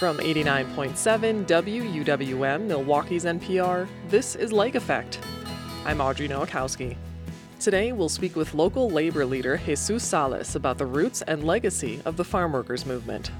From 89.7 WUWM, Milwaukee's NPR, this is Lake Effect. I'm Audrey Nowakowski. Today, we'll speak with local labor leader Jesus Salas about the roots and legacy of the farm workers movement.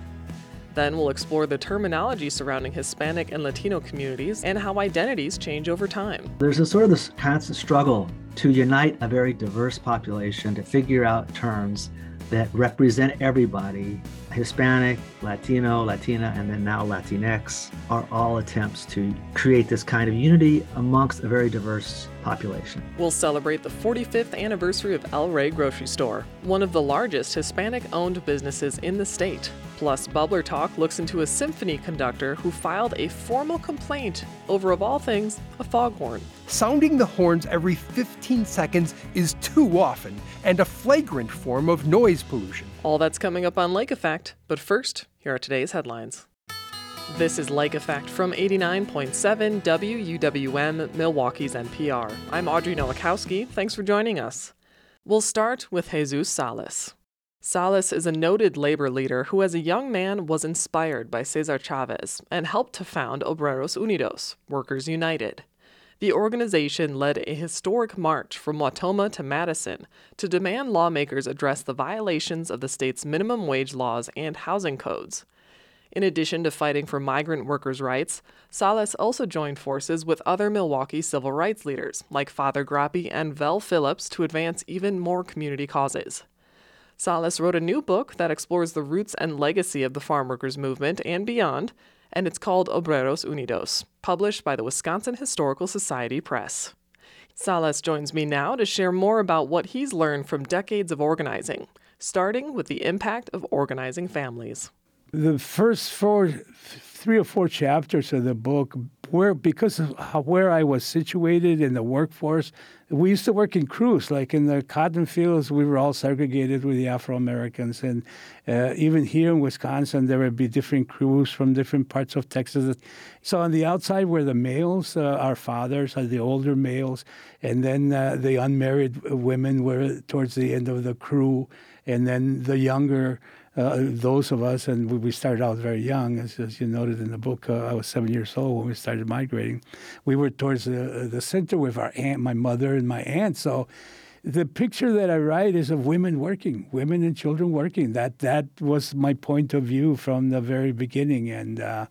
Then, we'll explore the terminology surrounding Hispanic and Latino communities and how identities change over time. There's a sort of this constant struggle to unite a very diverse population to figure out terms that represent everybody Hispanic, Latino, Latina, and then now Latinx are all attempts to create this kind of unity amongst a very diverse population. We'll celebrate the 45th anniversary of El Rey Grocery Store, one of the largest Hispanic owned businesses in the state. Plus, Bubbler Talk looks into a symphony conductor who filed a formal complaint over, of all things, a foghorn. Sounding the horns every 15 seconds is too often and a flagrant form of noise pollution. All that's coming up on Lake Effect, but first, here are today's headlines. This is Lake Effect from 89.7 WUWM, Milwaukee's NPR. I'm Audrey Nowakowski. Thanks for joining us. We'll start with Jesus Salas. Salas is a noted labor leader who, as a young man, was inspired by Cesar Chavez and helped to found Obreros Unidos, Workers United. The organization led a historic march from Wautoma to Madison to demand lawmakers address the violations of the state's minimum wage laws and housing codes. In addition to fighting for migrant workers' rights, Salas also joined forces with other Milwaukee civil rights leaders like Father Groppi and Vel Phillips to advance even more community causes. Salas wrote a new book that explores the roots and legacy of the farm workers movement and beyond, and it's called Obreros Unidos, published by the Wisconsin Historical Society Press. Salas joins me now to share more about what he's learned from decades of organizing, starting with the impact of organizing families. The first four, three or four chapters of the book where because of where I was situated in the workforce, we used to work in crews. Like in the cotton fields, we were all segregated with the Afro Americans, and uh, even here in Wisconsin, there would be different crews from different parts of Texas. So on the outside were the males, uh, our fathers, uh, the older males, and then uh, the unmarried women were towards the end of the crew, and then the younger uh, those of us, and we started out very young, as, as you noted in the book. Uh, I was seven years old when we started migrating. We were towards the, the center with our aunt, my mother, and my aunt. So the picture that I write is of women working, women and children working. That that was my point of view from the very beginning, and. Uh,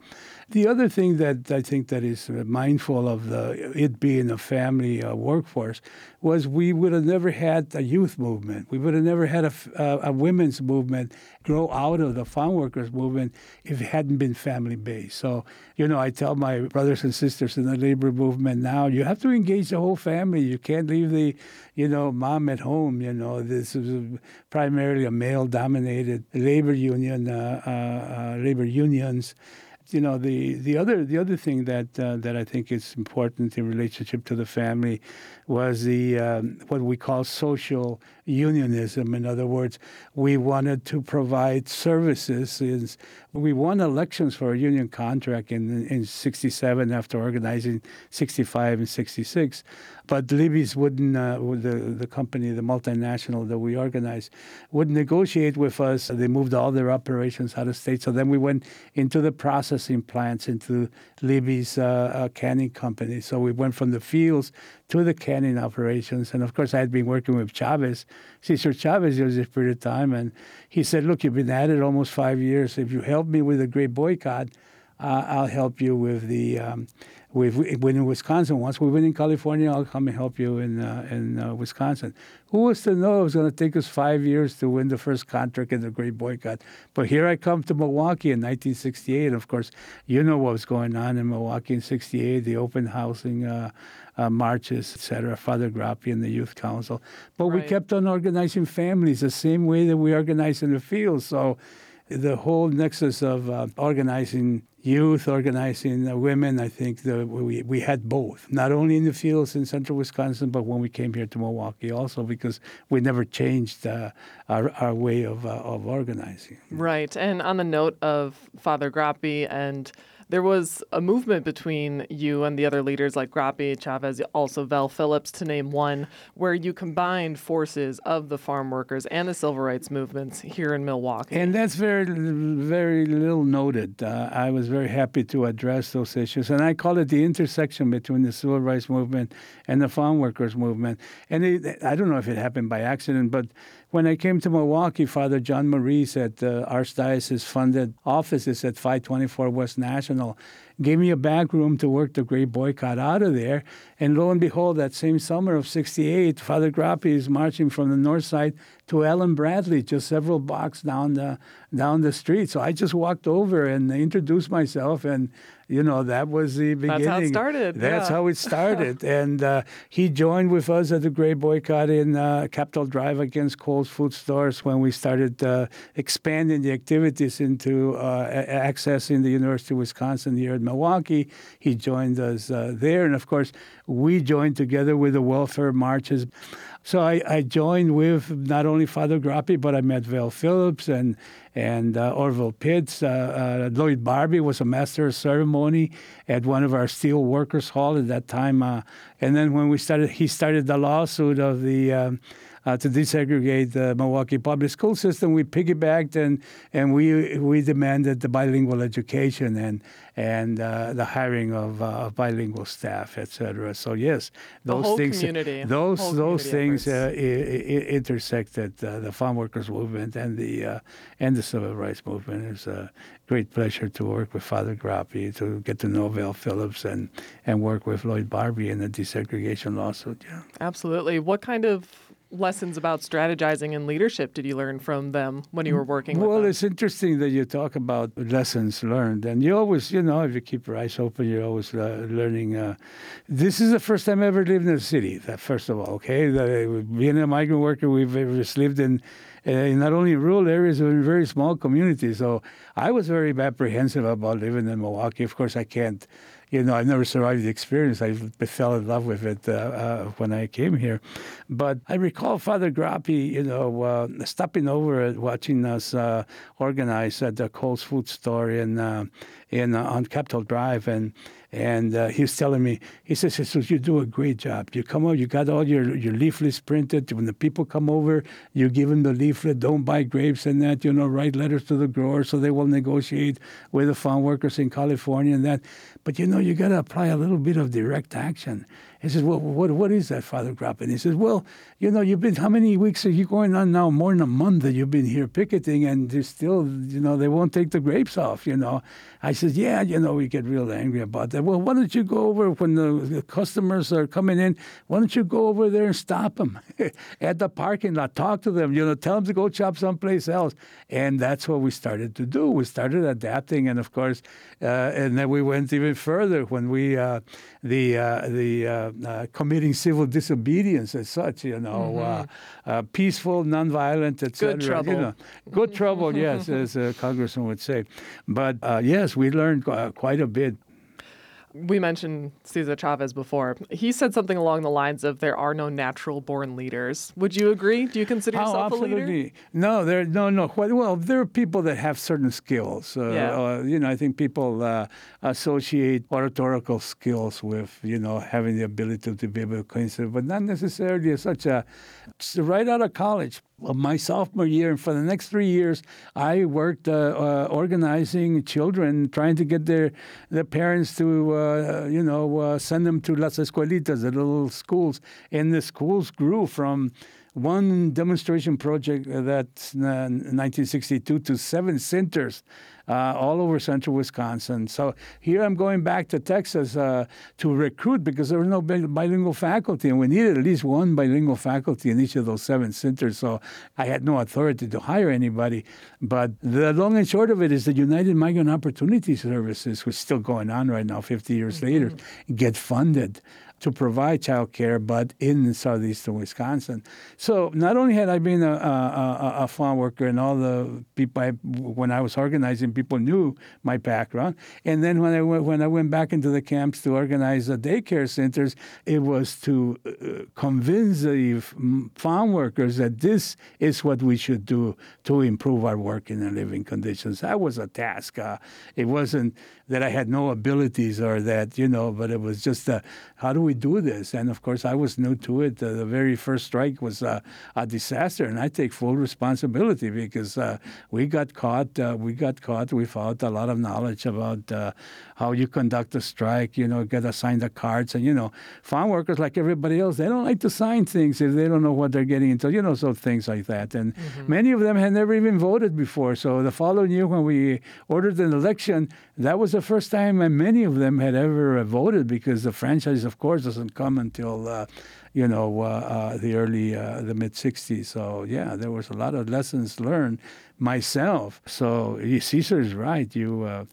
the other thing that I think that is mindful of the it being a family uh, workforce was we would have never had a youth movement. We would have never had a, a, women's movement grow out of the farm workers movement if it hadn't been family based. So, you know, I tell my brothers and sisters in the labor movement now, you have to engage the whole family. You can't leave the, you know, mom at home. You know, this is primarily a male dominated labor union, uh, uh, uh, labor unions you know the the other the other thing that uh, that I think is important in relationship to the family was the um, what we call social unionism. In other words, we wanted to provide services. We won elections for a union contract in in '67 after organizing '65 and '66, but Libby's wouldn't uh, the the company, the multinational that we organized, wouldn't negotiate with us. They moved all their operations out of state. So then we went into the processing plants, into Libby's uh, uh, canning company. So we went from the fields to the canning operations. And of course, I had been working with Chavez, Cesar Chavez, during this period of time. And he said, Look, you've been at it almost five years. If you help me with the great boycott, uh, I'll help you with the. Um, We've been in Wisconsin once. We've been in California. I'll come and help you in uh, in uh, Wisconsin. Who was to know it was going to take us five years to win the first contract in the Great Boycott? But here I come to Milwaukee in 1968. Of course, you know what was going on in Milwaukee in '68, the open housing. Uh, uh, marches, etc. Father Groppi and the Youth Council, but right. we kept on organizing families the same way that we organize in the field. So the whole nexus of uh, organizing youth, organizing women. I think the, we, we had both, not only in the fields in central Wisconsin, but when we came here to Milwaukee also, because we never changed uh, our, our way of, uh, of organizing. Right. And on the note of Father Groppi and there was a movement between you and the other leaders like Groppi, Chavez, also Vel Phillips, to name one, where you combined forces of the farm workers and the civil rights movements here in Milwaukee. And that's very, very little noted. Uh, I was very happy to address those issues, and I call it the intersection between the civil rights movement and the farm workers movement. And it, I don't know if it happened by accident, but when I came to Milwaukee, Father John Maurice at the Archdiocese funded offices at 524 West National gave me a back room to work the great boycott out of there. And lo and behold, that same summer of 68, Father Groppi is marching from the north side to Allen Bradley, just several blocks down the down the street. So I just walked over and introduced myself, and you know that was the beginning. That's how it started. That's yeah. how it started. and uh, he joined with us at the Great Boycott in uh, Capitol Drive against Kohl's Food Stores when we started uh, expanding the activities into uh, accessing the University of Wisconsin here in Milwaukee. He joined us uh, there, and of course, we joined together with the welfare marches. So I, I, joined with not only Father Groppi, but I met Vel Phillips and and uh, Orville Pitts. Uh, uh, Lloyd Barbee was a master of ceremony at one of our steel workers' hall at that time. Uh, and then when we started, he started the lawsuit of the um, uh, to desegregate the Milwaukee public school system. We piggybacked and and we we demanded the bilingual education and and uh, the hiring of uh, bilingual staff, etc. So yes, those things, those those things uh, I- I- intersected uh, the farm workers movement and the uh, and the civil rights movement. It's a great pleasure to work with Father Groppi, to get to know Vel Phillips, and and work with Lloyd Barbee in the desegregation lawsuit. Yeah. Absolutely. What kind of lessons about strategizing and leadership did you learn from them when you were working well, it's interesting that you talk about lessons learned, and you always, you know, if you keep your eyes open, you're always uh, learning. Uh, this is the first time I ever lived in a city. That first of all, okay, the, being a migrant worker, we've just lived in. Uh, not only in rural areas, but in very small communities. So I was very apprehensive about living in Milwaukee. Of course, I can't you know, I never survived the experience. I fell in love with it uh, uh, when I came here. But I recall Father Groppi, you know, uh, stopping over and watching us uh, organize at the Kohl's Food Store in uh, in uh, on Capitol Drive, and and uh, he was telling me, he says, he says, you do a great job. You come over, you got all your, your leaflets printed. When the people come over, you give them the leaflet, don't buy grapes and that, you know, write letters to the growers so they will negotiate with the farm workers in California and that. But, you know, you got to apply a little bit of direct action. He says, well, what, what is that, Father Grappin? He says, well, you know, you've been, how many weeks are you going on now? More than a month that you've been here picketing and they still, you know, they won't take the grapes off, you know. I said, yeah, you know, we get real angry about that. Well, why don't you go over when the, the customers are coming in, why don't you go over there and stop them at the parking lot, talk to them, you know, tell them to go chop someplace else. And that's what we started to do. We started adapting. And of course, uh, and then we went even further when we, uh, the, uh, the, uh, uh, committing civil disobedience as such, you know, mm-hmm. uh, peaceful, nonviolent, etc. Good trouble. You know, good trouble, yes, as a congressman would say. But yes, we learned quite a bit we mentioned Cesar Chavez before. He said something along the lines of there are no natural born leaders. Would you agree? Do you consider oh, yourself absolutely. a leader? No, there no no well there are people that have certain skills. Uh, yeah. Uh, you know, I think people uh, associate oratorical skills with, you know, having the ability to be able to consider, but not necessarily such a right out of college my sophomore year, and for the next three years, I worked uh, uh, organizing children, trying to get their their parents to, uh, you know, uh, send them to las escuelitas, the little schools, and the schools grew from one demonstration project that's 1962 uh, to seven centers uh, all over central Wisconsin. So here I'm going back to Texas uh, to recruit because there was no bilingual faculty, and we needed at least one bilingual faculty in each of those seven centers. So I had no authority to hire anybody. But the long and short of it is the United Migrant Opportunity Services, which is still going on right now, 50 years mm-hmm. later, get funded to provide child care, but in southeastern Wisconsin. So not only had I been a, a, a farm worker and all the people, I, when I was organizing, people knew my background. And then when I, went, when I went back into the camps to organize the daycare centers, it was to uh, convince the farm workers that this is what we should do to improve our working and living conditions. That was a task. Uh, it wasn't that I had no abilities or that, you know, but it was just how do we do this? And of course, I was new to it. Uh, the very first strike was uh, a disaster, and I take full responsibility because uh, we got caught. Uh, we got caught without a lot of knowledge about uh, how you conduct a strike, you know, get assigned the cards. And, you know, farm workers, like everybody else, they don't like to sign things if they don't know what they're getting into, you know, so things like that. And mm-hmm. many of them had never even voted before. So the following year, when we ordered an election, that was the first time many of them had ever voted because the franchise, of course, doesn't come until. Uh, you know, uh, uh, the early, uh, the mid 60s. So, yeah, there was a lot of lessons learned myself. So, Cesar is right. You, uh,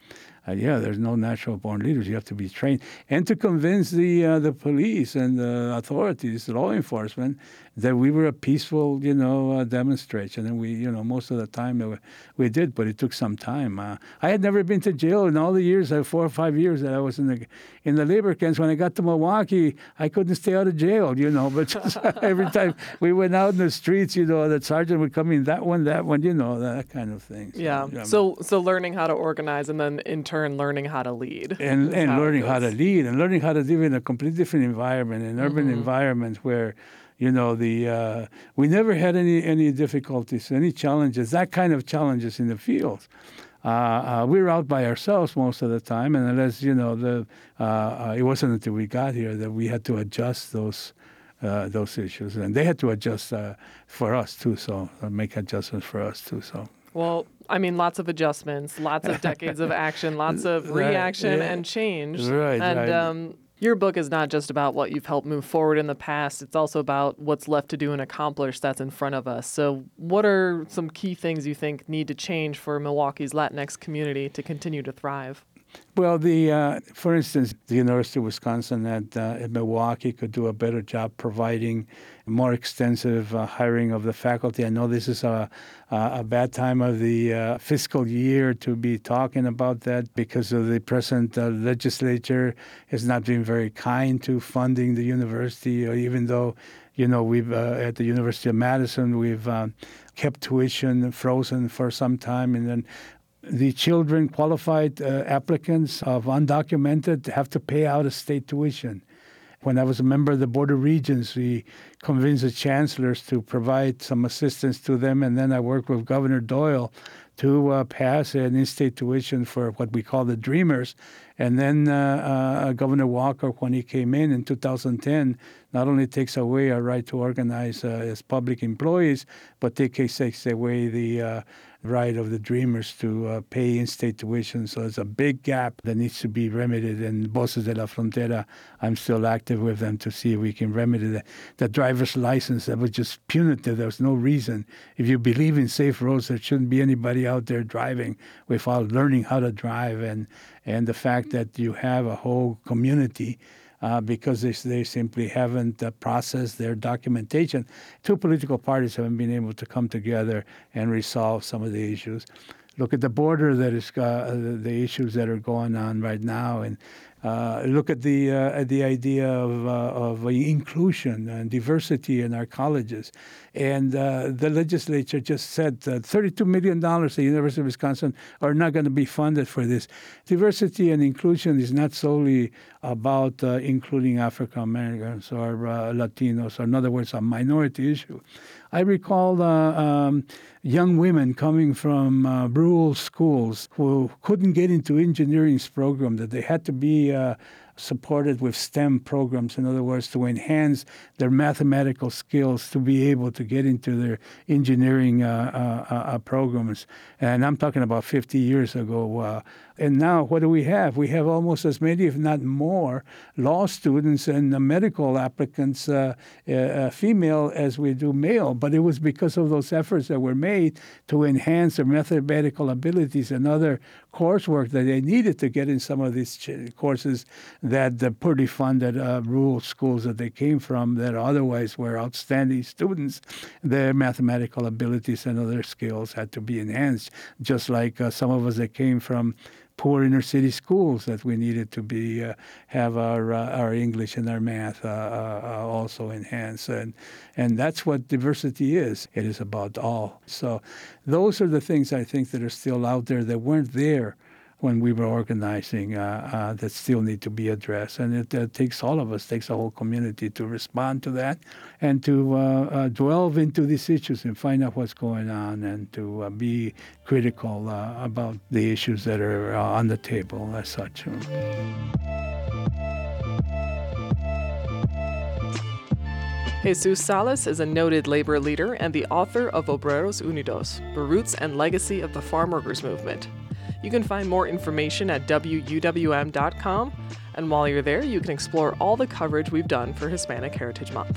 uh, yeah, there's no natural born leaders. You have to be trained and to convince the uh, the police and the authorities, law enforcement, that we were a peaceful, you know, uh, demonstration. And we, you know, most of the time we, we did, but it took some time. Uh, I had never been to jail in all the years, uh, four or five years that I was in the in the labor camps. When I got to Milwaukee, I couldn't stay out of jail, you know. But every time we went out in the streets, you know, the sergeant would come in, that one, that one, you know, that kind of thing. So, yeah. Um, so so learning how to organize, and then in turn learning how to lead, and and how learning how to lead, and learning how to live in a completely different environment, an urban mm-hmm. environment where you know the uh, we never had any any difficulties any challenges that kind of challenges in the field uh, uh, we were out by ourselves most of the time and unless you know the uh, uh, it wasn't until we got here that we had to adjust those uh, those issues and they had to adjust for us too so make adjustments for us too so well I mean, lots of adjustments, lots of decades of action, lots of reaction right, yeah. and change. Right. And right. Um, your book is not just about what you've helped move forward in the past, it's also about what's left to do and accomplish that's in front of us. So, what are some key things you think need to change for Milwaukee's Latinx community to continue to thrive? Well, the uh, for instance, the University of Wisconsin at, uh, Milwaukee could do a better job providing more extensive uh, hiring of the faculty. I know this is a, a bad time of the uh, fiscal year to be talking about that because of the present uh, legislature has not been very kind to funding the university, even though you know we've uh, at the University of Madison we've kept tuition frozen for some time, and then the children, qualified uh, applicants of undocumented, have to pay out of state tuition. When I was a member of the Board of Regents, we convinced the chancellors to provide some assistance to them, and then I worked with Governor Doyle to uh, pass an in-state tuition for what we call the Dreamers. And then uh, uh, Governor Walker, when he came in in 2010, not only takes away our right to organize uh, as public employees, but takes away the uh, right of the Dreamers to uh, pay in-state tuition. So there's a big gap that needs to be remedied. And Voces de la Frontera, I'm still active with them to see if we can remedy that. The driver's license that was just punitive. There was no reason. If you believe in safe roads, there shouldn't be anybody out there driving without learning how to drive. And and the fact that you have a whole community uh, because they, they simply haven't uh, processed their documentation. Two political parties haven't been able to come together and resolve some of the issues. Look at the border that is uh, the issues that are going on right now, and uh, look at the uh, at the idea of, uh, of inclusion and diversity in our colleges. And uh, the legislature just said that $32 million at the University of Wisconsin are not going to be funded for this. Diversity and inclusion is not solely about uh, including African Americans or uh, Latinos, or in other words, a minority issue. I recall um, young women coming from rural schools who couldn't get into engineering's program, that they had to be uh, supported with STEM programs, in other words, to enhance their mathematical skills to be able to get into their engineering uh, uh, uh programs. And I'm talking about 50 years ago. Uh, and now, what do we have? We have almost as many, if not more, law students and medical applicants, uh, uh, female, as we do male. But it was because of those efforts that were made to enhance their mathematical abilities and other coursework that they needed to get in some of these ch- courses that the poorly funded uh, rural schools that they came from that otherwise were outstanding students, their mathematical abilities and other skills had to be enhanced, just like uh, some of us that came from poor inner city schools that we needed to be uh, have our uh, our English and our math uh, uh, uh, also enhanced. And and that's what diversity is. It is about all. So those are the things I think that are still out there that weren't there when we were organizing uh, uh, that still need to be addressed. And it uh, takes all of us, takes a whole community to respond to that and to uh, uh, delve into these issues and find out what's going on and to uh, be critical about the issues that are on the table as such. Jesus Salas is a noted labor leader and the author of Obreros Unidos, The Roots and Legacy of the Farm Workers Movement. You can find more information at WUWM.com, and while you're there, you can explore all the coverage we've done for Hispanic Heritage Month.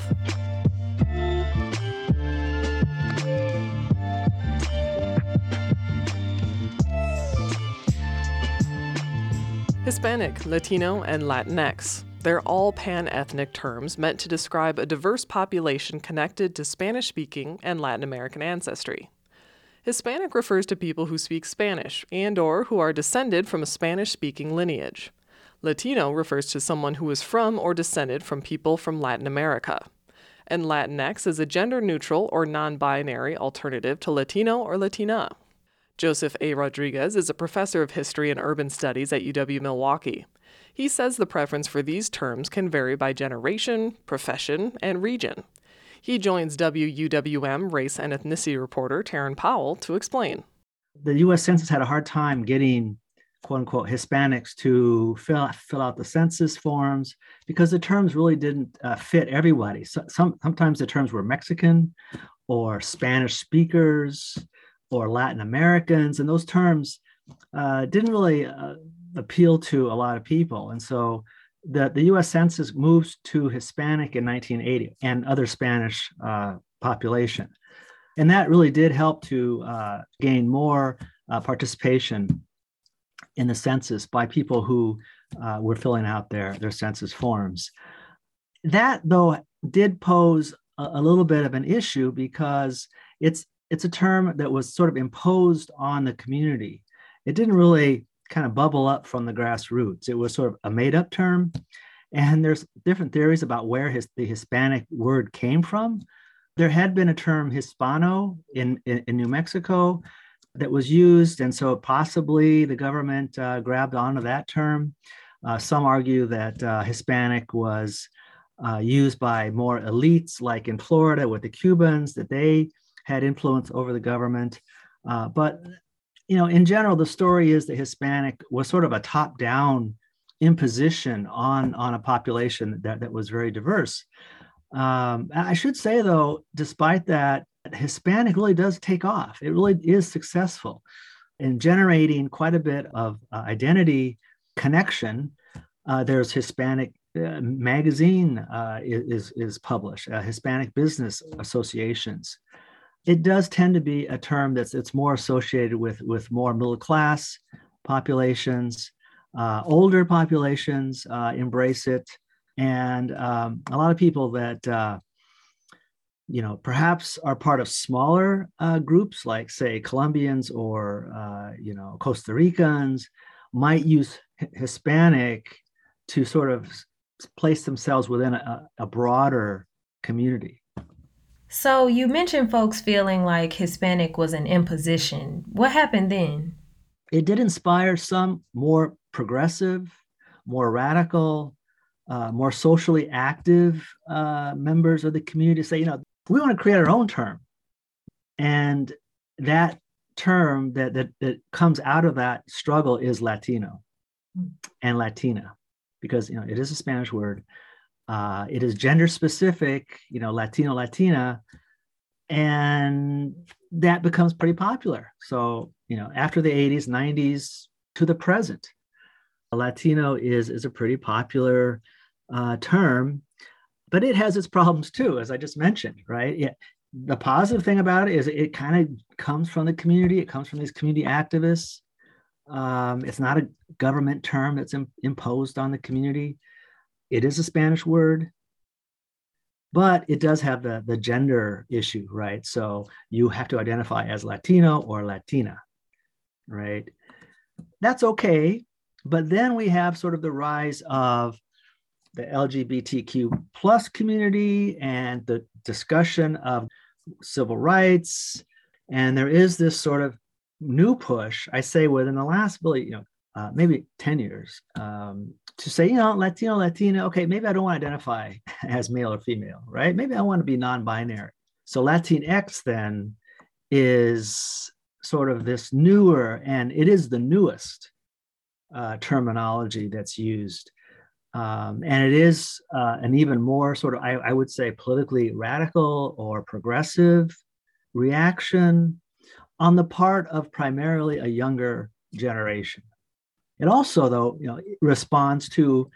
Hispanic, Latino, and Latinx. They're all pan ethnic terms meant to describe a diverse population connected to Spanish speaking and Latin American ancestry. Hispanic refers to people who speak Spanish and or who are descended from a Spanish-speaking lineage. Latino refers to someone who is from or descended from people from Latin America. And Latinx is a gender neutral or non binary alternative to Latino or Latina. Joseph A. Rodriguez is a professor of history and urban studies at UW Milwaukee. He says the preference for these terms can vary by generation, profession, and region. He joins WUWM race and ethnicity reporter Teran Powell to explain. The US Census had a hard time getting quote unquote Hispanics to fill, fill out the census forms because the terms really didn't uh, fit everybody. So, some, sometimes the terms were Mexican or Spanish speakers or Latin Americans, and those terms uh, didn't really uh, appeal to a lot of people. And so the, the US Census moves to Hispanic in 1980 and other Spanish uh, population. And that really did help to uh, gain more uh, participation in the census by people who uh, were filling out their, their census forms. That, though, did pose a, a little bit of an issue because it's, it's a term that was sort of imposed on the community. It didn't really kind of bubble up from the grassroots. It was sort of a made up term. And there's different theories about where his, the Hispanic word came from. There had been a term Hispano in, in, in New Mexico that was used. And so possibly the government uh, grabbed onto that term. Uh, some argue that uh, Hispanic was uh, used by more elites, like in Florida with the Cubans, that they had influence over the government. Uh, but you know, in general, the story is that Hispanic was sort of a top-down imposition on on a population that, that was very diverse. Um, I should say, though, despite that, Hispanic really does take off. It really is successful in generating quite a bit of uh, identity connection. Uh, there's Hispanic uh, magazine uh, is is published, uh, Hispanic business associations it does tend to be a term that's it's more associated with with more middle class populations. Uh, older populations uh, embrace it. And um, a lot of people that uh, you know perhaps are part of smaller uh, groups like say colombians or uh, you know costa ricans might use hispanic to sort of place themselves within a, a broader community so you mentioned folks feeling like Hispanic was an imposition. What happened then? It did inspire some more progressive, more radical, uh, more socially active uh, members of the community to say, you know, we want to create our own term. And that term that, that, that comes out of that struggle is Latino hmm. and Latina, because, you know, it is a Spanish word. Uh, it is gender specific, you know, Latino, Latina, and that becomes pretty popular. So, you know, after the 80s, 90s to the present, Latino is, is a pretty popular uh, term, but it has its problems too, as I just mentioned, right? Yeah. The positive thing about it is it kind of comes from the community, it comes from these community activists. Um, it's not a government term that's Im- imposed on the community. It is a Spanish word, but it does have the, the gender issue, right? So you have to identify as Latino or Latina, right? That's okay. But then we have sort of the rise of the LGBTQ plus community and the discussion of civil rights. And there is this sort of new push, I say within the last you know, uh, maybe 10 years, um, to say, you know, Latino, Latina, okay, maybe I don't want to identify as male or female, right? Maybe I want to be non binary. So Latinx then is sort of this newer, and it is the newest uh, terminology that's used. Um, and it is uh, an even more sort of, I, I would say, politically radical or progressive reaction on the part of primarily a younger generation. It also, though, you know, responds to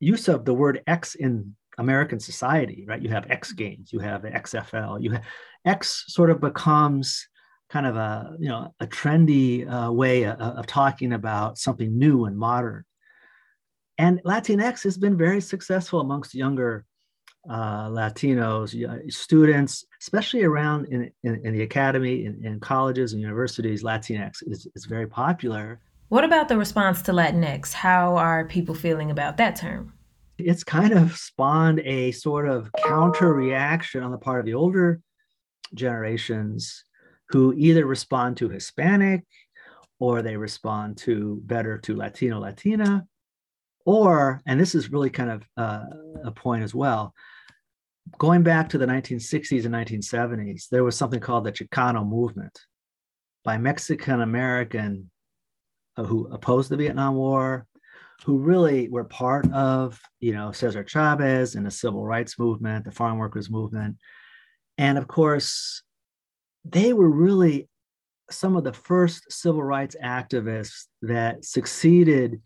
use of the word X in American society, right? You have X Games, you have XFL, you have X sort of becomes kind of a you know a trendy uh, way of, of talking about something new and modern. And Latinx has been very successful amongst younger uh, Latinos, students, especially around in, in, in the academy, in, in, colleges and universities, Latinx is, is very popular. What about the response to Latinx? How are people feeling about that term? It's kind of spawned a sort of counter reaction on the part of the older generations who either respond to Hispanic or they respond to better to Latino, Latina, or, and this is really kind of uh, a point as well, going back to the 1960s and 1970s, there was something called the Chicano movement by Mexican American who opposed the Vietnam War, who really were part of, you know, Cesar Chavez and the civil rights movement, the farm workers movement. And of course, they were really some of the first civil rights activists that succeeded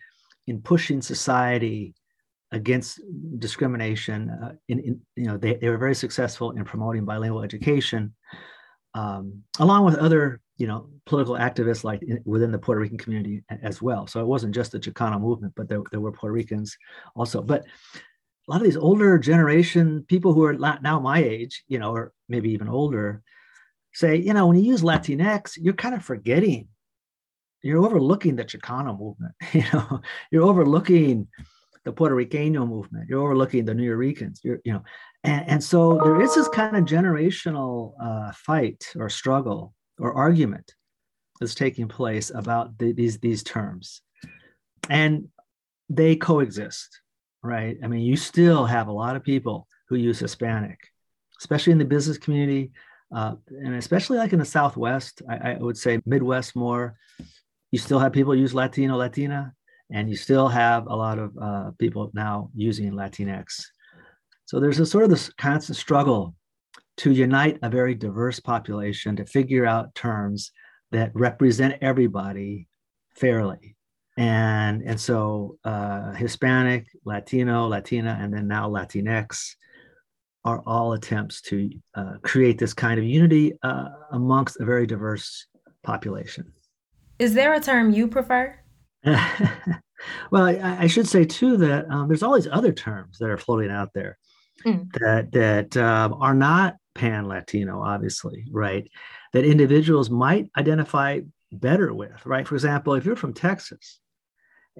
in pushing society against discrimination. Uh, in, in, you know, they, they were very successful in promoting bilingual education, um, along with other, you know, political activists like in, within the Puerto Rican community as well. So it wasn't just the Chicano movement, but there, there were Puerto Ricans also. But a lot of these older generation people who are now my age, you know, or maybe even older, say, you know, when you use Latinx, you're kind of forgetting, you're overlooking the Chicano movement. You know, you're overlooking the Puerto Ricano movement. You're overlooking the New Yorkers. You're, you know, and, and so there is this kind of generational uh, fight or struggle or argument that's taking place about the, these these terms, and they coexist, right? I mean, you still have a lot of people who use Hispanic, especially in the business community, uh, and especially like in the Southwest. I, I would say Midwest more. You still have people use Latino, Latina and you still have a lot of uh, people now using Latinx. So there's a sort of this constant struggle to unite a very diverse population to figure out terms that represent everybody fairly. And, and so uh, Hispanic, Latino, Latina, and then now Latinx are all attempts to uh, create this kind of unity uh, amongst a very diverse population. Is there a term you prefer? well, I, I, should say too that um, there's all these other terms that are floating out there mm. that that um, are not pan Latino, obviously, right? That individuals might identify better with, right? For example, if you're from Texas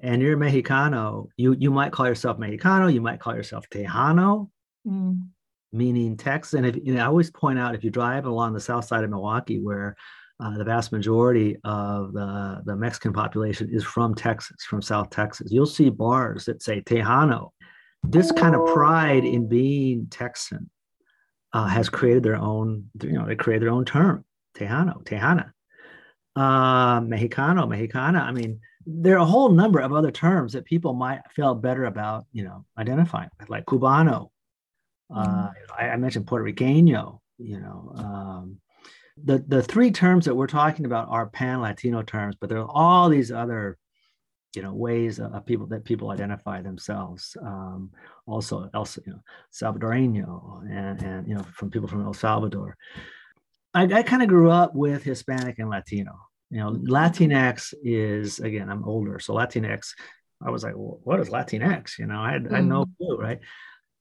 and you're Mexicano, you you might call yourself Mexicano, you might call yourself Tejano, mm. meaning Tex. And if you know, I always point out if you drive along the south side of Milwaukee, where uh, the vast majority of the, the Mexican population is from Texas, from South Texas. You'll see bars that say Tejano. This kind of pride in being Texan uh, has created their own, you know, they created their own term, Tejano, Tejana. Uh, Mexicano, Mexicana. I mean, there are a whole number of other terms that people might feel better about, you know, identifying with, like Cubano. Uh, mm. I, I, mentioned Puerto Ricano, you know, um, the the three terms that we're talking about are pan Latino terms, but there are all these other you know ways of people that people identify themselves. Um, also, also you know, Salvadoreño and and you know from people from El Salvador. I, I kind of grew up with Hispanic and Latino. You know, Latinx is again, I'm older, so Latinx. I was like, well, what is Latinx? You know, I had, mm. I had no clue, right?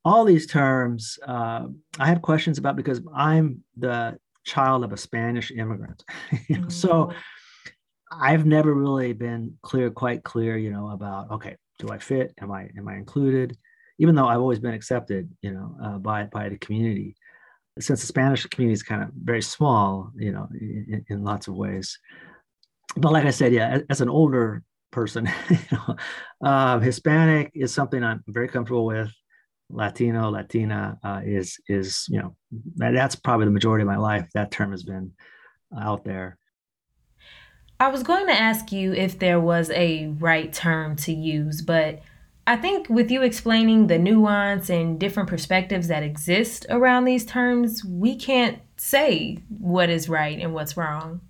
All these terms uh, I have questions about because I'm the child of a Spanish immigrant. mm. So I've never really been clear, quite clear, you know, about okay, do I fit? Am I am I included? Even though I've always been accepted, you know, uh, by by the community. Since the Spanish community is kind of very small, you know, in, in lots of ways. But like I said, yeah, as, as an older person, you know, uh, Hispanic is something I'm very comfortable with. Latino, Latina uh, is is you know that's probably the majority of my life. That term has been out there. I was going to ask you if there was a right term to use, but I think with you explaining the nuance and different perspectives that exist around these terms, we can't say what is right and what's wrong.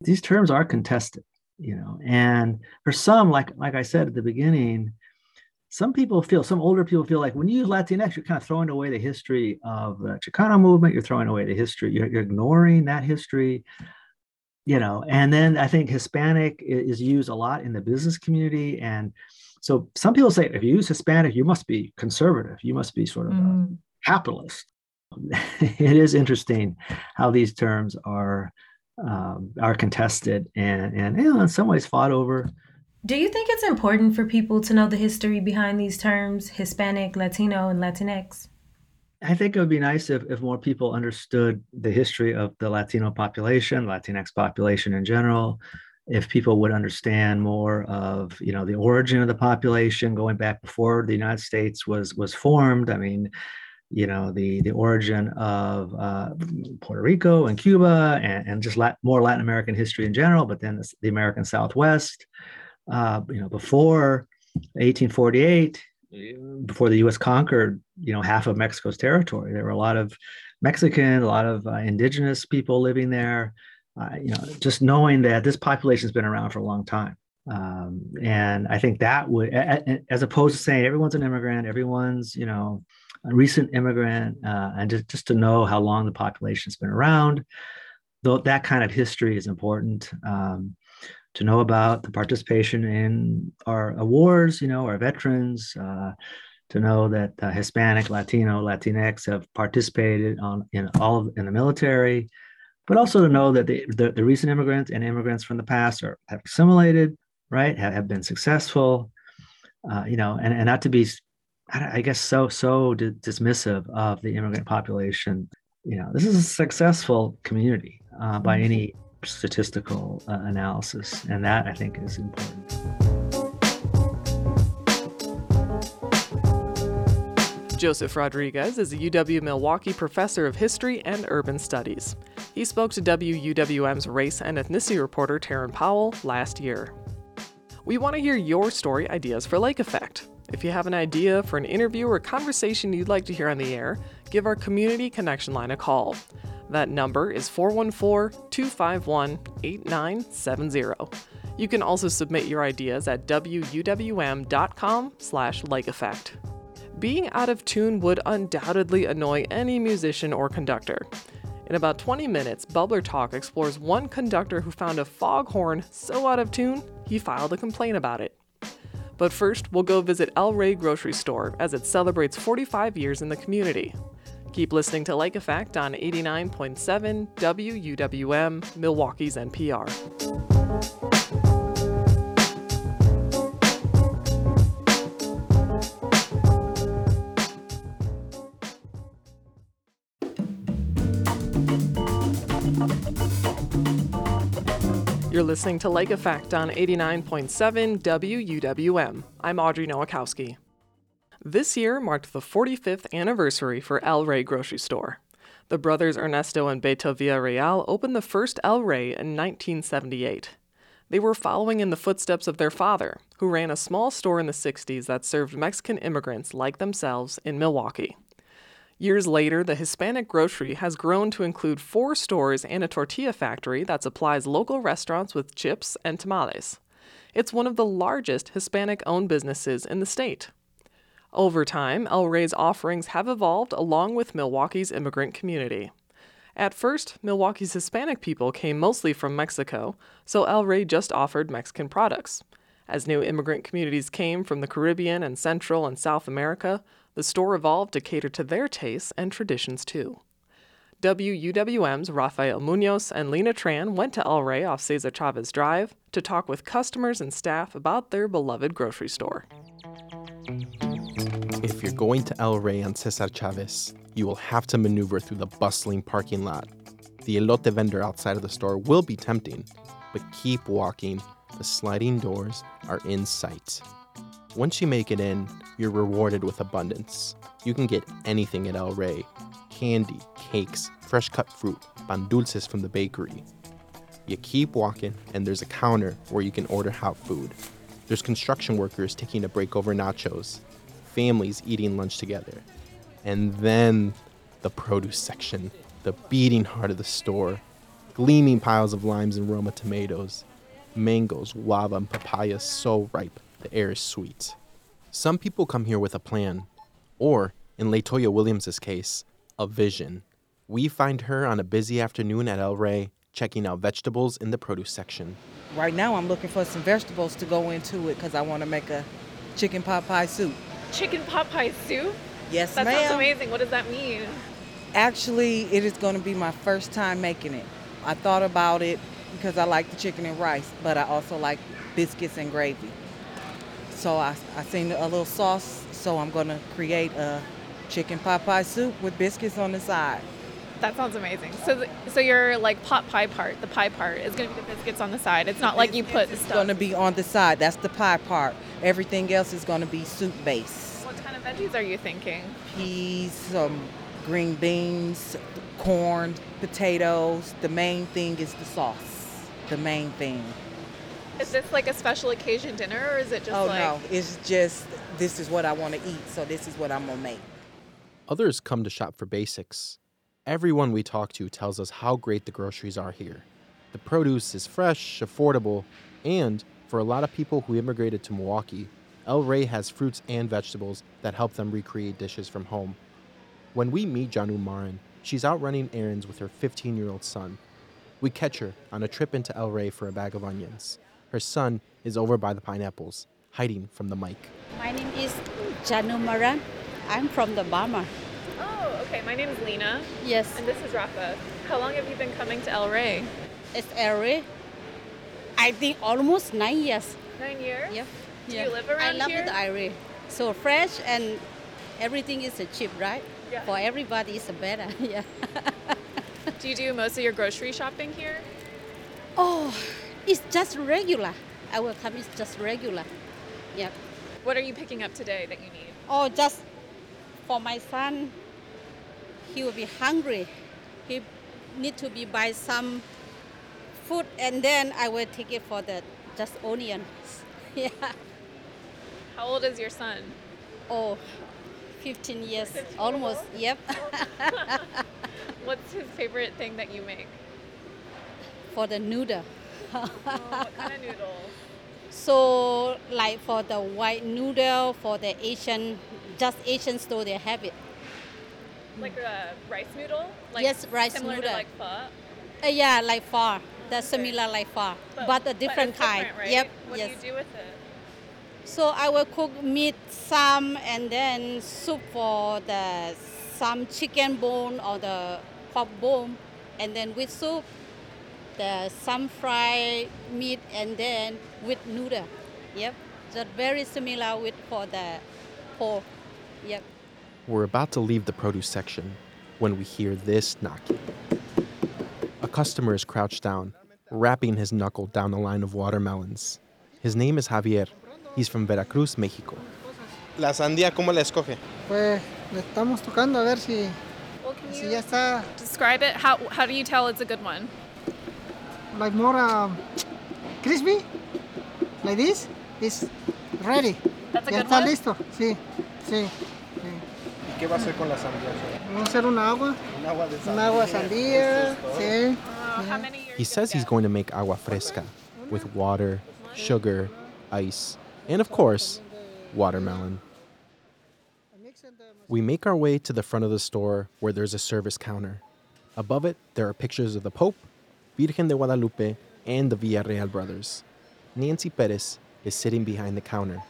These terms are contested, you know, and for some, like like I said at the beginning, some people feel, some older people feel like when you use Latinx, you're kind of throwing away the history of the Chicano movement. You're throwing away the history. You're, you're ignoring that history you know and then i think hispanic is used a lot in the business community and so some people say if you use hispanic you must be conservative. You must be sort of mm. a capitalist. It is interesting how these terms are um, are contested and and you know, in some ways fought over. Do you think it's important for people to know the history behind these terms hispanic latino and latinx I think it would be nice if, if more people understood the history of the Latino population, Latinx population in general. If people would understand more of, you know, the origin of the population going back before the United States was was formed. I mean, you know, the the origin of uh, Puerto Rico and Cuba, and, and just Lat- more Latin American history in general. But then the, the American Southwest, uh, you know, before 1848 before the U.S. conquered, you know, half of Mexico's territory. There were a lot of Mexican, a lot of uh, indigenous people living there. Uh, you know, just knowing that this population has been around for a long time, um, and I think that would, as opposed to saying everyone's an immigrant, everyone's you know a recent immigrant, uh, and just just to know how long the population's been around, though that kind of history is important. Um, to know about the participation in our awards, you know, our veterans, uh, to know that uh, Hispanic, Latino, Latinx have participated on in all of, in the military, but also to know that the, the, the, recent immigrants and immigrants from the past are have assimilated, right, have, have been successful, uh, you know, and, and not to be, I guess, so so dismissive of the immigrant population. You know, this is a successful community uh, by mm-hmm. any statistical uh, analysis. And that I think is important. Joseph Rodriguez is a UW Milwaukee professor of history and urban studies. He spoke to WUWM's race and ethnicity reporter Teran Powell last year. We want to hear your story ideas for Lake Effect. If you have an idea for an interview or conversation you'd like to hear on the air, give our Community Connection line a call. That number is 414 251 8970. You can also submit your ideas at wuwm.com slash lakeeffect. Being out of tune would undoubtedly annoy any musician or conductor. In about 20 minutes, Bubbler Talk explores one conductor who found a foghorn so out of tune, he filed a complaint about it. But first, we'll go visit El Rey Grocery Store as it celebrates 45 years in the community. Keep listening to Lake Effect on 89.7 WUWM, Milwaukee's NPR. You're listening to Lake Effect on 89.7 WUWM. I'm Audrey Nowakowski. This year marked the 45th anniversary for El Rey Grocery Store. The brothers Ernesto and Beto Villarreal opened the first El Rey in 1978. They were following in the footsteps of their father, who ran a small store in the 60s that served Mexican immigrants like themselves in Milwaukee. Years later, the Hispanic grocery has grown to include four stores and a tortilla factory that supplies local restaurants with chips and tamales. It's one of the largest Hispanic owned businesses in the state. Over time, El Rey's offerings have evolved along with Milwaukee's immigrant community. At first, Milwaukee's Hispanic people came mostly from Mexico, so El Rey just offered Mexican products. As new immigrant communities came from the Caribbean and Central and South America, the store evolved to cater to their tastes and traditions too. WUWM's Rafael Munoz and Lena Tran went to El Rey off Cesar Chavez Drive to talk with customers and staff about their beloved grocery store. If you're going to El Rey on Cesar Chavez, you will have to maneuver through the bustling parking lot. The elote vendor outside of the store will be tempting, but keep walking. The sliding doors are in sight. Once you make it in, you're rewarded with abundance. You can get anything at El Rey candy, cakes, fresh cut fruit, pan dulces from the bakery. You keep walking, and there's a counter where you can order hot food. There's construction workers taking a break over nachos, families eating lunch together. And then the produce section, the beating heart of the store. Gleaming piles of limes and Roma tomatoes, mangoes, guava, and papayas so ripe, the air is sweet. Some people come here with a plan, or, in Latoya Williams's case, a vision. We find her on a busy afternoon at El Rey, checking out vegetables in the produce section. Right now, I'm looking for some vegetables to go into it because I want to make a chicken pot pie soup. Chicken pot pie soup? Yes, That ma'am. sounds amazing. What does that mean? Actually, it is going to be my first time making it. I thought about it because I like the chicken and rice, but I also like biscuits and gravy. So I, I seen a little sauce, so I'm going to create a chicken pot pie soup with biscuits on the side. That sounds amazing. So, th- so your like pot pie part, the pie part, is going to be the biscuits on the side. It's not like you put the It's stuff. going to be on the side. That's the pie part. Everything else is going to be soup base. What kind of veggies are you thinking? peas, some green beans, corn, potatoes. The main thing is the sauce. The main thing. Is this like a special occasion dinner, or is it just oh like? no, it's just this is what I want to eat, so this is what I'm gonna make. Others come to shop for basics. Everyone we talk to tells us how great the groceries are here. The produce is fresh, affordable, and for a lot of people who immigrated to Milwaukee, El Rey has fruits and vegetables that help them recreate dishes from home. When we meet Janu Marin, she's out running errands with her 15 year old son. We catch her on a trip into El Rey for a bag of onions. Her son is over by the pineapples, hiding from the mic. My name is Janu Maran. I'm from the Bama. Oh, okay. My name is Lena, Yes, and this is Rafa. How long have you been coming to El Rey? it's area. I think almost nine years. Nine years. Yep. Do yeah. you live around here? I love here? the Rey. So fresh and everything is cheap, right? Yeah. For everybody, it's better. yeah. Do you do most of your grocery shopping here? Oh, it's just regular. Our come is just regular. Yep. What are you picking up today that you need? Oh, just for my son. He will be hungry. He need to be buy some food, and then I will take it for the just onions. yeah. How old is your son? Oh, 15 years, almost. Yep. What's his favorite thing that you make? for the noodle. Oh, what kind of noodle? So, like for the white noodle, for the Asian, just Asian store they have it. Like a rice noodle? Like Yes, rice similar noodle. to like pho? Uh, yeah, like far. That's similar like far, but, a different it's kind. different, right? Yep. What yes. do you do with it? So I will cook meat some and then soup for the some chicken bone or the pork bone and then with soup the some fried meat and then with noodle. Yep. Just very similar with for the pork. Yep. We're about to leave the produce section when we hear this knocking. A customer is crouched down, rapping his knuckle down the line of watermelons. His name is Javier. He's from Veracruz, Mexico. La sandía, ¿cómo la escoge? Pues le estamos tocando a ver si, Well, si ya está describe it? How, how do you tell it's a good one? like more um, crispy, like this, is ready. That's a ya good está one? listo, sí, sí. Sí. ¿Y qué va a hacer con la sandía? Vamos a hacer un agua, Un agua de un agua sandía, sí. How many years He says he's going to make agua fresca with water, sugar, ice, and of course, watermelon. We make our way to the front of the store where there's a service counter. Above it, there are pictures of the Pope, Virgen de Guadalupe, and the Villarreal brothers. Nancy Perez is sitting behind the counter.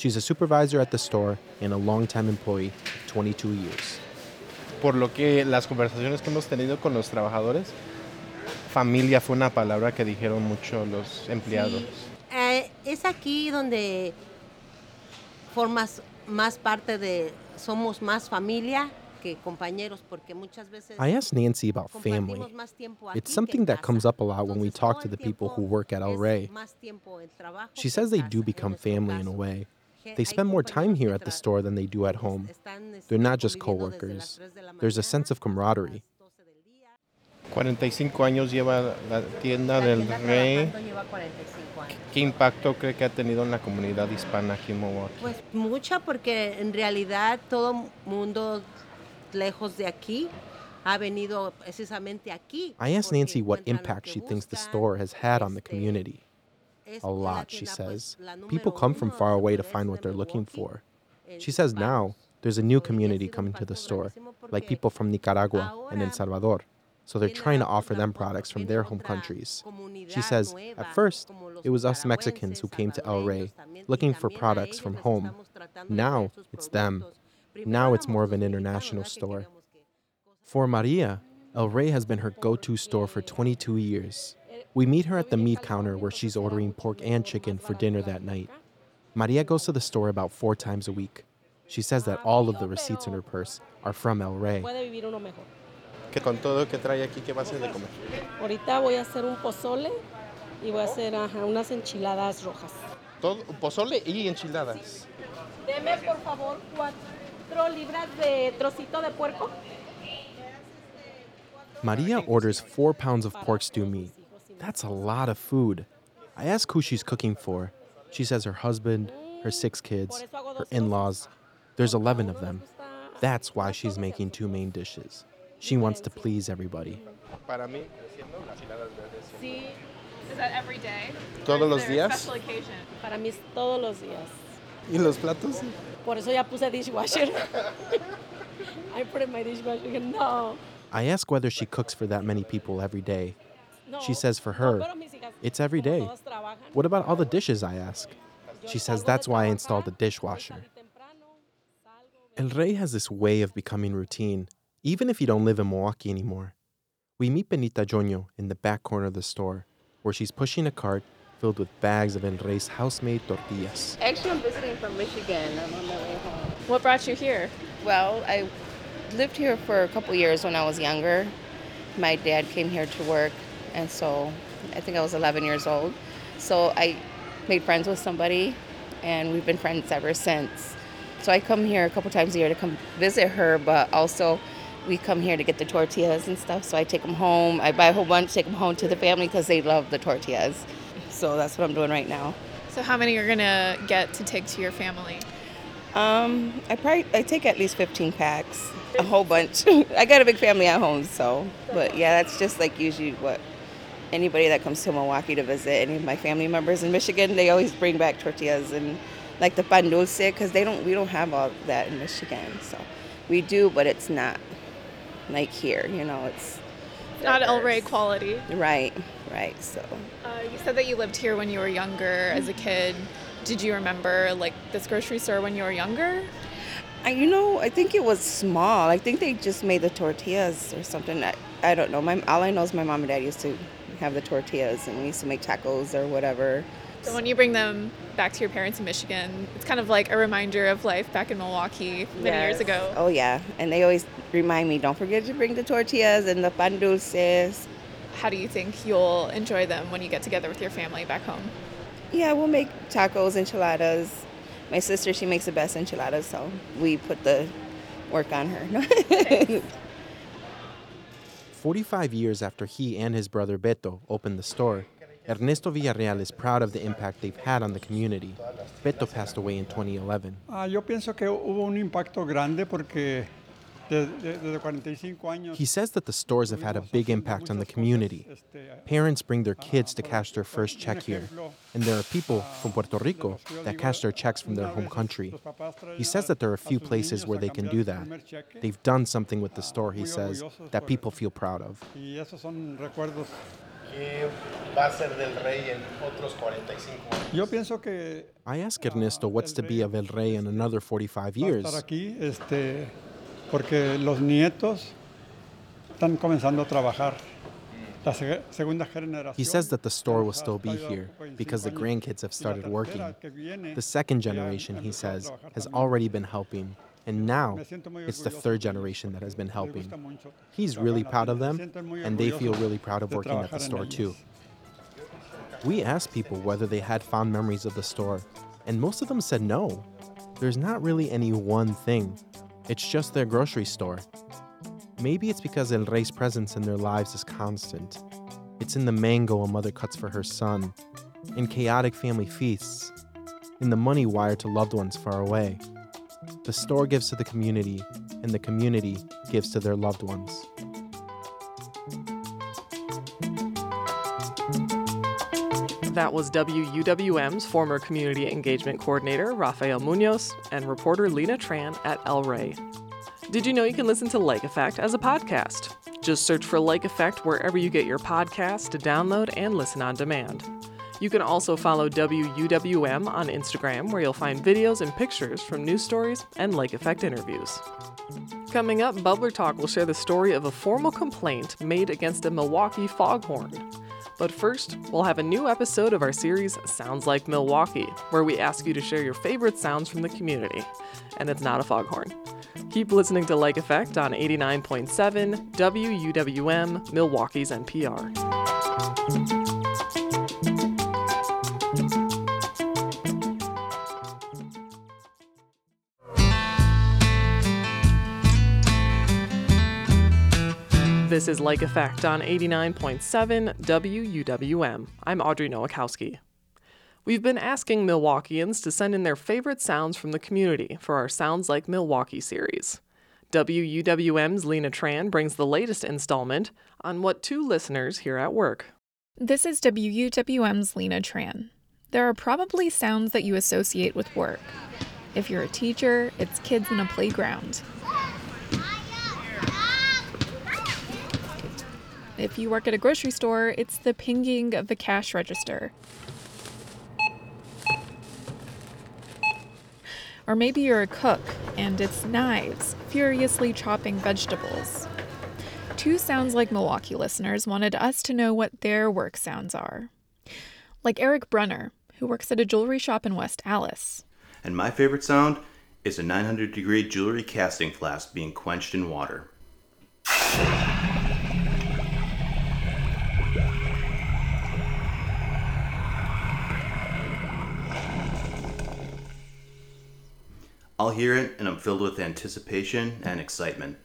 She's a supervisor at the store and a longtime employee, 22 years. Por lo que las conversaciones que hemos tenido con los trabajadores, familia fue una palabra que dijeron mucho los empleados. Eh, es aquí donde formas más parte de, somos más familia que compañeros, porque muchas veces I asked Nancy about family. It's something that comes up a lot when we talk to the people who work at El Rey. She says they do become family in a way. Ge- They spend more time here at the store than they do at home. They're not just conviviendo desde las coworkers. 3 de la There's a sense of camaraderie. 45 años lleva la tienda La del tienda Rey. trabajando lleva 45 años. ¿Qué impacto cree que ha tenido en la comunidad hispana aquí en Milwaukee? Pues mucha porque en realidad todo mundo lejos de aquí ha venido precisamente aquí. I asked Nancy what impact she thinks the store has had on the Este, community. A lot, she says. People come from far away to find what they're looking for. She says now there's a new community coming to the store, like people from Nicaragua and El Salvador. So they're trying to offer them products from their home countries. She says, at first, it was us Mexicans who came to El Rey salvadoreños también, y looking for products from home. estamos tratando de Now it's them. Now it's more of an international store. For Maria, El Rey has been her go to store for 22 years. We meet her at the meat counter where she's ordering pork and chicken for dinner that night. Maria goes to the store about four times a week. She says that all of the receipts in her purse are from El Rey. Puede vivir uno mejor. Que con todo que trae aquí, ¿qué va a hacer de comer? Ahorita voy a hacer un pozole y voy a hacer ajá, unas enchiladas rojas. Todo, pozole y enchiladas. Deme por favor cuatro libras de trocito de puerco. Maria orders four pounds of pork stew meat. That's a lot of food. I ask who she's cooking for. She says her husband, her six kids, her in laws. There's 11 of them. That's why she's making two main dishes. She wants to please everybody. Para mí, haciendo las enchiladas verdes. Sí. Is that every day? ¿Todos los días? Special occasion. Para mí es todos los días. ¿Y los platos? Por eso ya puse dishwasher. I put in my dishwasher. No. I ask whether she cooks for that many people every day. No. She says for her, pero mis hijas, it's every como day. todas trabajan, What about all the dishes? I ask. She says that's why I installed a dishwasher. salir temprano, salgo, El Rey has this way of becoming routine, even if you don't live in Milwaukee anymore. We meet Benita Joño in the back corner of the store, where she's pushing a cart filled with bags of El Rey's house-made tortillas. Actually, I'm visiting from Michigan. I'm on my way home. What brought you here? Well, I lived here for a couple years when I was younger. My dad came here to work, and so I think I was 11 years old. So I made friends with somebody, and we've been friends ever since. So I come here a couple times a year to come visit her, but also we come here to get the tortillas and stuff. So I take them home. I buy a whole bunch, take them home to the family because they love the tortillas. So that's what I'm doing right now. So how many you're gonna get to take to your family? Um, I probably I take at least 15 packs, a whole bunch. I got a big family at home, so but yeah, that's just like usually what anybody that comes to Milwaukee to visit. Any of my family members in Michigan, they always bring back tortillas and like the pan dulce because they don't we don't have all that in Michigan. So we do, but it's not like here. You know, it's Not El Rey quality. right, right. So Uh, you said that you lived here when you were younger as a kid. Did you remember like this grocery store when you were younger? I, you know, I think it was small. I think they just made the tortillas or something. I, I don't know. My all I know is my mom and dad used to have the tortillas, and we used to make tacos or whatever. So when you bring them back to your parents in Michigan, it's kind of like a reminder of life back in Milwaukee many years ago. Oh yeah, and they always remind me, don't forget to bring the tortillas and the pan dulces. How do you think you'll enjoy them when you get together with your family back home? Yeah, we'll make tacos, enchiladas. My sister, she makes the best enchiladas, so we put the work on her. 45 years after he and his brother Beto opened the store, Ernesto Villarreal is proud of the impact they've had on the community. Beto passed away in 2011. Ah, yo pienso que hubo un impacto grande porque He says that the stores have had a big impact on the community. Parents bring their kids to cash their first check here, and there are people from Puerto Rico that cash their checks from their home country. He says that there are a few places where they can do that. They've done something with the store, he says, that people feel proud of. I ask Ernesto what's to be of El Rey in another 45 years. Porque los nietos están comenzando a trabajar. La segunda generación. He says that the store will still be here because the grandkids have started working. The second generation, he says, has already been helping, and now it's the third generation that has been helping. He's really proud of them, and they feel really proud of working at the store too. We asked people whether they had fond memories of the store, and most of them said no. There's not really any one thing. It's just their grocery store. Maybe it's because El Rey's presence in their lives is constant. It's in the mango a mother cuts for her son, in chaotic family feasts, in the money wired to loved ones far away. The store gives to the community, and the community gives to their loved ones. That was WUWM's former community engagement coordinator, Rafael Munoz, and reporter Lena Tran at El Rey. Did you know you can listen to Lake Effect as a podcast? Just search for Lake Effect wherever you get your podcasts to download and listen on demand. You can also follow WUWM on Instagram, where you'll find videos and pictures from news stories and Lake Effect interviews. Coming up, Bubbler Talk will share the story of a formal complaint made against a Milwaukee foghorn. But first, we'll have a new episode of our series Sounds Like Milwaukee, where we ask you to share your favorite sounds from the community. And it's not a foghorn. Keep listening to Lake Effect on 89.7 WUWM, Milwaukee's NPR. This is Lake Effect on 89.7 WUWM. I'm Audrey Nowakowski. We've been asking Milwaukeeans to send in their favorite sounds from the community for our Sounds Like Milwaukee series. WUWM's Lena Tran brings the latest installment on what two listeners hear at work. This is WUWM's Lena Tran. There are probably sounds that you associate with work. If you're a teacher, it's kids in a playground. If you work at a grocery store, it's the pinging of the cash register. Or maybe you're a cook and it's knives furiously chopping vegetables. Two Sounds Like Milwaukee listeners wanted us to know what their work sounds are. Like Eric Brunner, who works at a jewelry shop in West Allis. And my favorite sound is a 900 degree jewelry casting flask being quenched in water. I'll hear it and I'm filled with anticipation and excitement.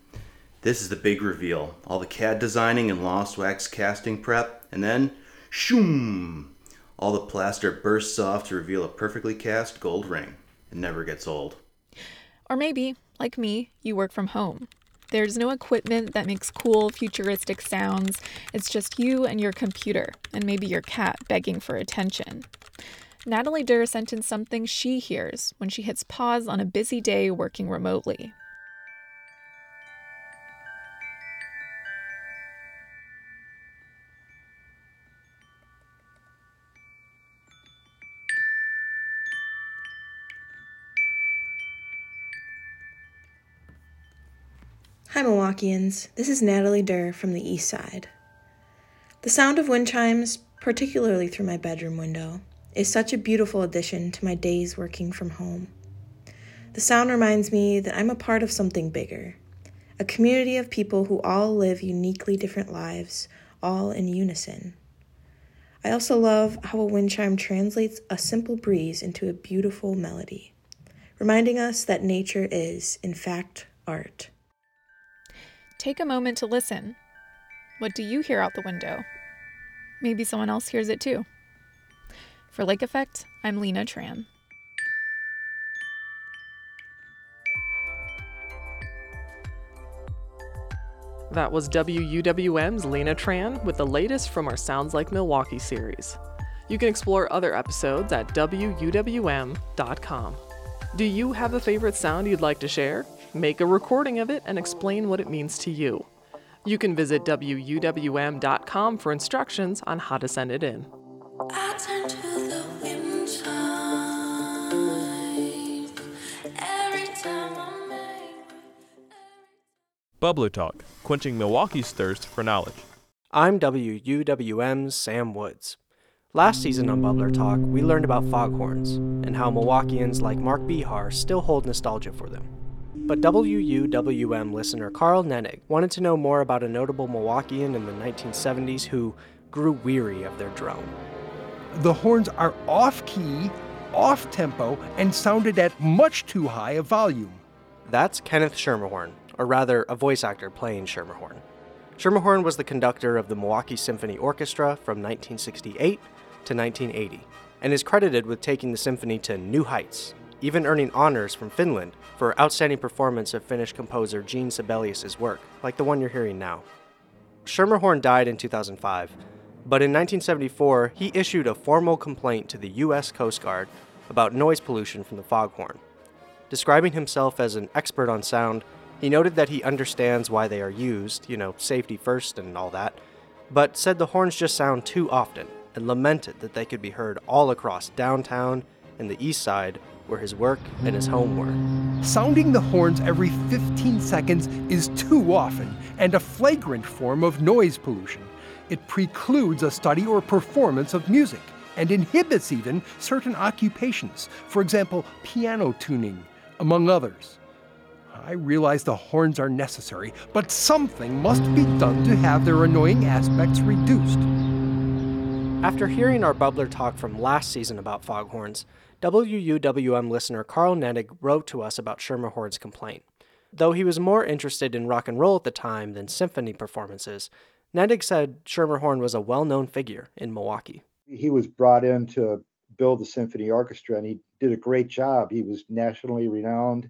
This is the big reveal. All the CAD designing and lost wax casting prep, and then shoom! All the plaster bursts off to reveal a perfectly cast gold ring. It never gets old. Or maybe, like me, you work from home. There's no equipment that makes cool, futuristic sounds. It's just you and your computer, and maybe your cat begging for attention. Natalie Durr sent in something she hears when she hits pause on a busy day working remotely. Hi, Milwaukeeans. This is Natalie Durr from the East Side. The sound of wind chimes, particularly through my bedroom window, is such a beautiful addition to my days working from home. The sound reminds me that I'm a part of something bigger, a community of people who all live uniquely different lives, all in unison. I also love how a wind chime translates a simple breeze into a beautiful melody, reminding us that nature is, in fact, art. Take a moment to listen. What do you hear out the window? Maybe someone else hears it too. For Lake Effect, I'm Lena Tran. That was WUWM's Lena Tran with the latest from our Sounds Like Milwaukee series. You can explore other episodes at WUWM.com. Do you have a favorite sound you'd like to share? Make a recording of it and explain what it means to you. You can visit WUWM.com for instructions on how to send it in. Bubbler Talk, quenching Milwaukee's thirst for knowledge. I'm WUWM's Sam Woods. Last season on Bubbler Talk, we learned about foghorns and how Milwaukeeans like Mark Bihar still hold nostalgia for them. But WUWM listener Carl Nenig wanted to know more about a notable Milwaukeean in the 1970s who grew weary of their drone. The horns are off key, off tempo, and sounded at much too high a volume. That's Kenneth Schermerhorn, or rather, a voice actor playing Schermerhorn. Schermerhorn was the conductor of the Milwaukee Symphony Orchestra from 1968 to 1980, and is credited with taking the symphony to new heights, even earning honors from Finland for outstanding performance of Finnish composer Jean Sibelius' work, like the one you're hearing now. Schermerhorn died in 2005, but in 1974 he issued a formal complaint to the U.S. Coast Guard about noise pollution from the foghorn. Describing himself as an expert on sound, he noted that he understands why they are used, you know, safety first and all that, but said the horns just sound too often and lamented that they could be heard all across downtown and the east side where his work and his home were. Sounding the horns every 15 seconds is too often and a flagrant form of noise pollution. It precludes a study or performance of music and inhibits even certain occupations, for example, piano tuning, among others. I realize the horns are necessary, but something must be done to have their annoying aspects reduced. After hearing our bubbler talk from last season about foghorns, WUWM listener Carl Nenig wrote to us about Schermerhorn's complaint. Though he was more interested in rock and roll at the time than symphony performances, Nenig said Schermerhorn was a well known figure in Milwaukee. He was brought in to build the symphony orchestra and he did a great job. He was nationally renowned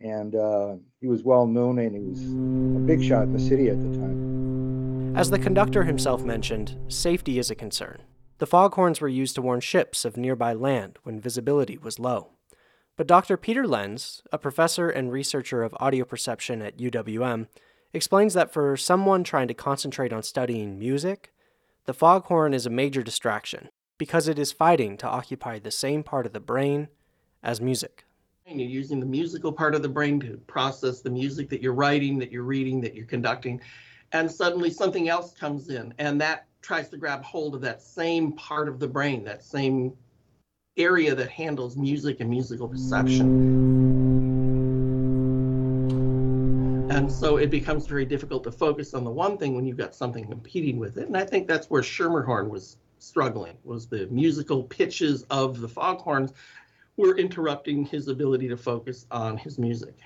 and uh, he was well known and he was a big shot in the city at the time. As the conductor himself mentioned, safety is a concern. The foghorns were used to warn ships of nearby land when visibility was low. But Dr. Peter Lenz, a professor and researcher of audio perception at UWM, explains that for someone trying to concentrate on studying music, the foghorn is a major distraction because it is fighting to occupy the same part of the brain as music. You're using the musical part of the brain to process the music that you're writing, that you're reading, that you're conducting. And suddenly something else comes in, and that tries to grab hold of that same part of the brain, that same area that handles music and musical perception. And so it becomes very difficult to focus on the one thing when you've got something competing with it. And I think that's where Schermerhorn was struggling, was the musical pitches of the foghorns were interrupting his ability to focus on his music.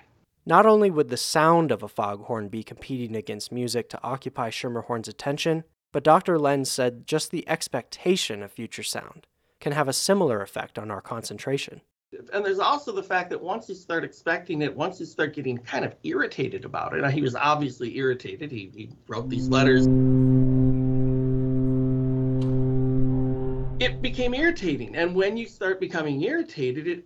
Not only would the sound of a foghorn be competing against music to occupy Schermerhorn's attention, but Dr. Lenz said just the expectation of future sound can have a similar effect on our concentration. And there's also the fact that once you start expecting it, once you start getting kind of irritated about it, now he was obviously irritated. He, he wrote these letters. It became irritating. And when you start becoming irritated, it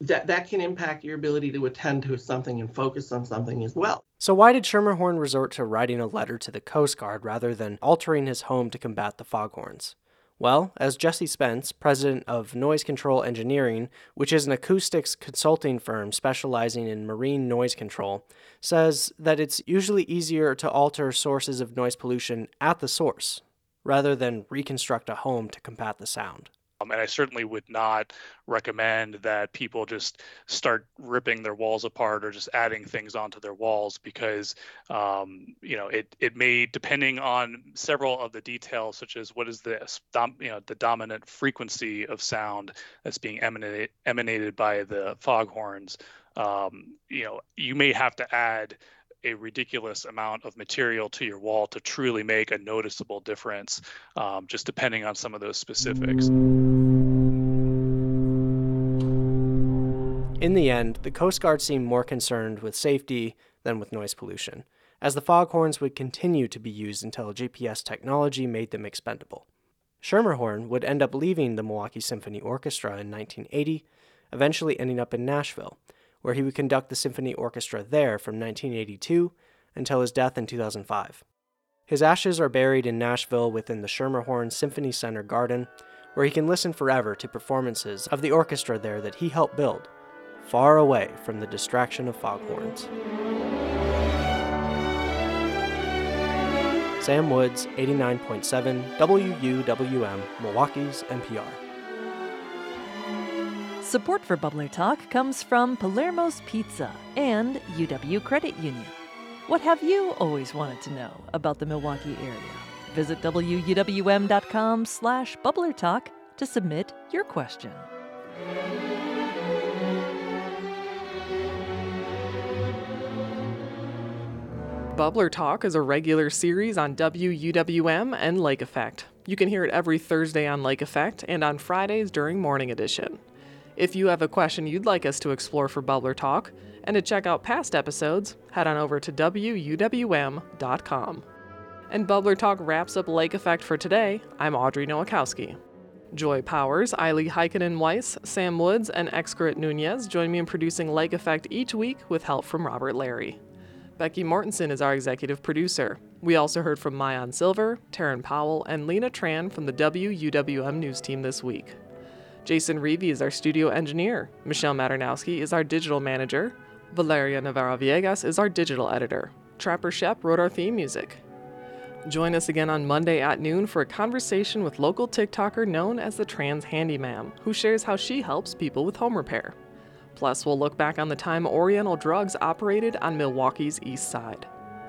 that that can impact your ability to attend to something and focus on something as well. So why did Schermerhorn resort to writing a letter to the Coast Guard rather than altering his home to combat the foghorns? Well, as Jesse Spence, president of Noise Control Engineering, which is an acoustics consulting firm specializing in marine noise control, says that it's usually easier to alter sources of noise pollution at the source rather than reconstruct a home to combat the sound. Um, and I certainly would not recommend that people just start ripping their walls apart or just adding things onto their walls because um, you know it it may depending on several of the details such as what is the you know the dominant frequency of sound that's being emanated emanated by the foghorns. Um, you know you may have to add a ridiculous amount of material to your wall to truly make a noticeable difference, um, just depending on some of those specifics. In the end, the Coast Guard seemed more concerned with safety than with noise pollution, as the foghorns would continue to be used until GPS technology made them expendable. Schermerhorn would end up leaving the Milwaukee Symphony Orchestra in 1980, eventually ending up in Nashville, where he would conduct the symphony orchestra there from 1982 until his death in 2005. His ashes are buried in Nashville within the Schermerhorn Symphony Center garden, where he can listen forever to performances of the orchestra there that he helped build, far away from the distraction of foghorns. Sam Woods, 89.7 WUWM, Milwaukee's NPR. Support for Bubbler Talk comes from Palermo's Pizza and UW Credit Union. What have you always wanted to know about the Milwaukee area? Visit wuwm.com slash bubblertalk to submit your question. Bubbler Talk is a regular series on WUWM and Lake Effect. You can hear it every Thursday on Lake Effect and on Fridays during Morning Edition. If you have a question you'd like us to explore for Bubbler Talk and to check out past episodes, head on over to WUWM.com. And Bubbler Talk wraps up Lake Effect for today. I'm Audrey Nowakowski. Joy Powers, Eileen Heikkinen Weiss, Sam Woods, and Xcaret Nunez join me in producing Lake Effect each week with help from Robert Larry. Becky Mortensen is our executive producer. We also heard from Maayan Silver, Teran Powell, and Lena Tran from the WUWM news team this week. Jason Reevy is our studio engineer. Michelle Maternowski is our digital manager. Valeria Navarro Villegas is our digital editor. Trapper Schoepp wrote our theme music. Join us again on Monday at noon for a conversation with local TikToker known as the Trans Handyman, who shares how she helps people with home repair. Plus, we'll look back on the time Oriental Drugs operated on Milwaukee's east side.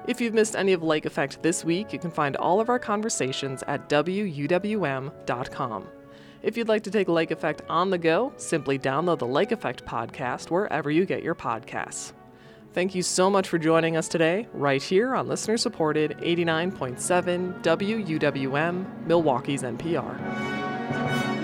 If you've missed any of Lake Effect this week, you can find all of our conversations at WUWM.com. If you'd like to take Lake Effect on the go, simply download the Lake Effect podcast wherever you get your podcasts. Thank you so much for joining us today, right here on listener supported 89.7 WUWM, Milwaukee's NPR.